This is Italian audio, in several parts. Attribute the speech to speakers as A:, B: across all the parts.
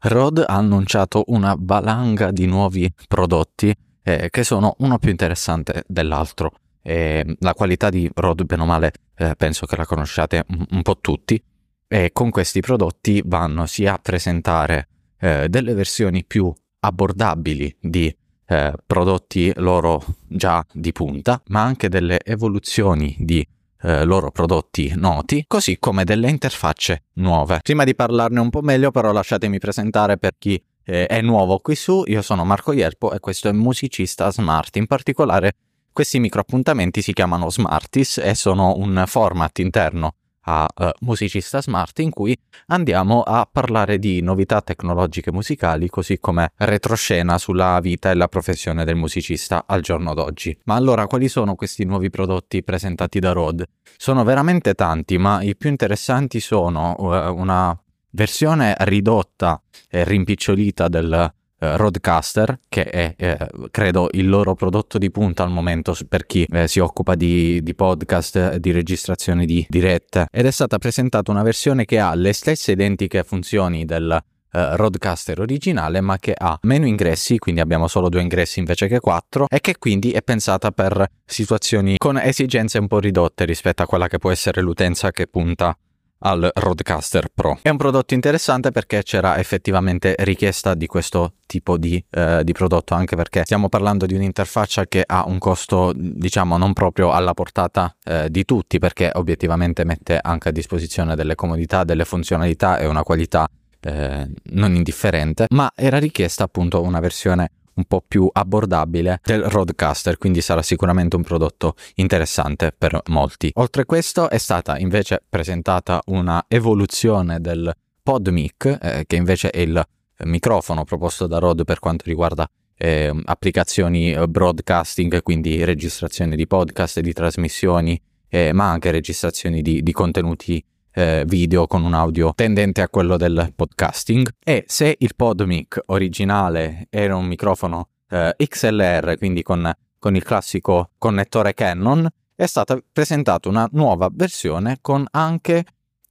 A: Rode ha annunciato una valanga di nuovi prodotti eh, che sono uno più interessante dell'altro. Eh, la qualità di Rode, bene o male, eh, penso che la conosciate un, un, po' tutti. E con questi prodotti vanno sia a presentare eh, delle versioni più abbordabili di eh, prodotti loro già di punta, ma anche delle evoluzioni di eh, loro prodotti noti, così come delle interfacce nuove. Prima di parlarne un po' meglio, però, lasciatemi presentare per chi eh, è nuovo qui su. Io sono Marco Ierpo e questo è Musicista Smart. In particolare, questi micro appuntamenti si chiamano Smarties e sono un format interno a uh, Musicista Smart in cui andiamo a parlare di novità tecnologiche musicali così come retroscena sulla vita e la professione del musicista al giorno d'oggi. Ma allora quali sono questi nuovi prodotti presentati da Rode? Sono veramente tanti, ma i più interessanti sono uh, una versione ridotta e rimpicciolita del eh, Roadcaster, che è eh, credo il loro prodotto di punta al momento per chi eh, si occupa di, di podcast, di registrazioni di dirette, ed è stata presentata una versione che ha le stesse identiche funzioni del Uh, Roadcaster originale ma che ha meno ingressi, quindi abbiamo solo due ingressi invece che quattro e che quindi è pensata per situazioni con esigenze un po' ridotte rispetto a quella che può essere l'utenza che punta al Roadcaster Pro. È un prodotto interessante perché c'era effettivamente richiesta di questo tipo di, eh, di, prodotto, anche perché stiamo parlando di un'interfaccia che ha un costo, diciamo, non proprio alla portata eh, di tutti, perché obiettivamente mette anche a disposizione delle comodità, delle funzionalità e una qualità eh, non indifferente, ma era richiesta appunto una versione un po' più abbordabile del Roadcaster, quindi sarà sicuramente un prodotto interessante per molti. Oltre a questo è stata invece presentata una evoluzione del PodMic, eh, che invece è il microfono proposto da Rode per quanto riguarda eh, applicazioni broadcasting, quindi registrazioni di podcast, di trasmissioni, eh, ma anche registrazioni di, di contenuti eh, video con un audio tendente a quello del podcasting. E se il PodMic originale era un microfono eh, XLR, quindi con, con il classico connettore Canon, è stata presentata una nuova versione con anche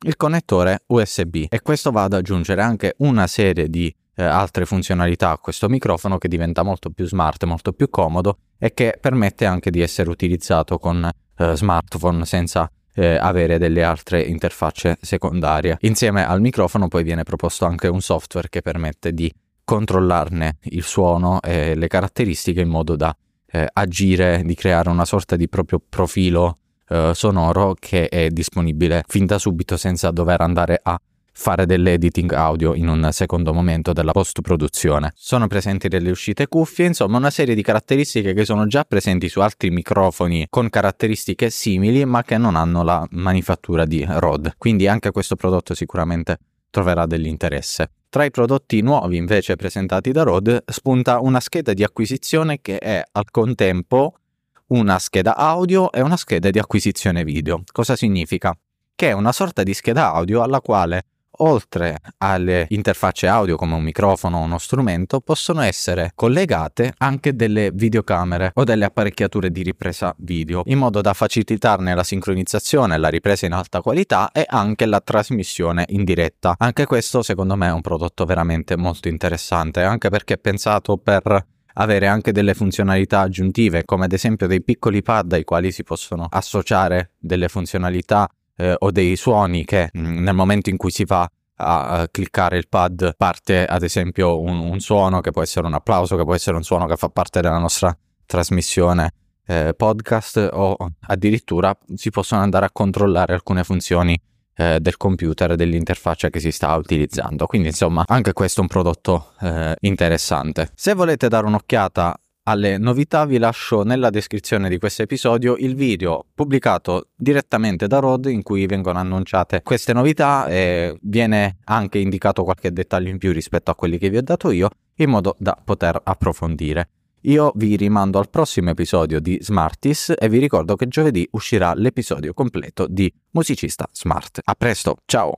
A: il connettore USB e questo va ad aggiungere anche una serie di eh, altre funzionalità a questo microfono che diventa molto più smart, molto più comodo e che permette anche di essere utilizzato con eh, smartphone senza eh, avere delle altre interfacce secondarie. Insieme al microfono poi viene proposto anche un software che permette di controllarne il suono e le caratteristiche in modo da eh, agire, di creare una sorta di proprio profilo eh, sonoro che è disponibile fin da subito senza dover andare a fare dell'editing audio in un secondo momento della post-produzione. Sono presenti delle uscite cuffie, insomma una serie di caratteristiche che sono già presenti su altri microfoni con caratteristiche simili ma che non hanno la manifattura di Rode. Quindi anche questo prodotto sicuramente troverà dell'interesse. Tra i prodotti nuovi invece presentati da Rode spunta una scheda di acquisizione che è al contempo una scheda audio e una scheda di acquisizione video. Cosa significa? Che è una sorta di scheda audio alla quale oltre alle interfacce audio come un microfono o uno strumento, possono essere collegate anche delle videocamere o delle apparecchiature di ripresa video, in modo da facilitarne la sincronizzazione, la ripresa in alta qualità e anche la trasmissione in diretta. Anche questo secondo me è un prodotto veramente molto interessante, anche perché è pensato per avere anche delle funzionalità aggiuntive, come ad esempio dei piccoli pad ai quali si possono associare delle funzionalità eh, o dei suoni che mh, mm, nel momento in cui si va a, a cliccare il pad parte ad esempio un, un, suono che può essere un applauso, che può essere un suono che fa parte della nostra trasmissione eh, podcast o addirittura si possono andare a controllare alcune funzioni eh, del computer, dell'interfaccia che si sta utilizzando. Quindi insomma anche questo è un prodotto eh, interessante. Se volete dare un'occhiata alle novità vi lascio nella descrizione di questo episodio il video pubblicato direttamente da Rod in cui vengono annunciate queste novità e viene anche indicato qualche dettaglio in più rispetto a quelli che vi ho dato io in modo da poter approfondire. Io vi rimando al prossimo episodio di Smartis e vi ricordo che giovedì uscirà l'episodio completo di Musicista Smart. A presto, ciao!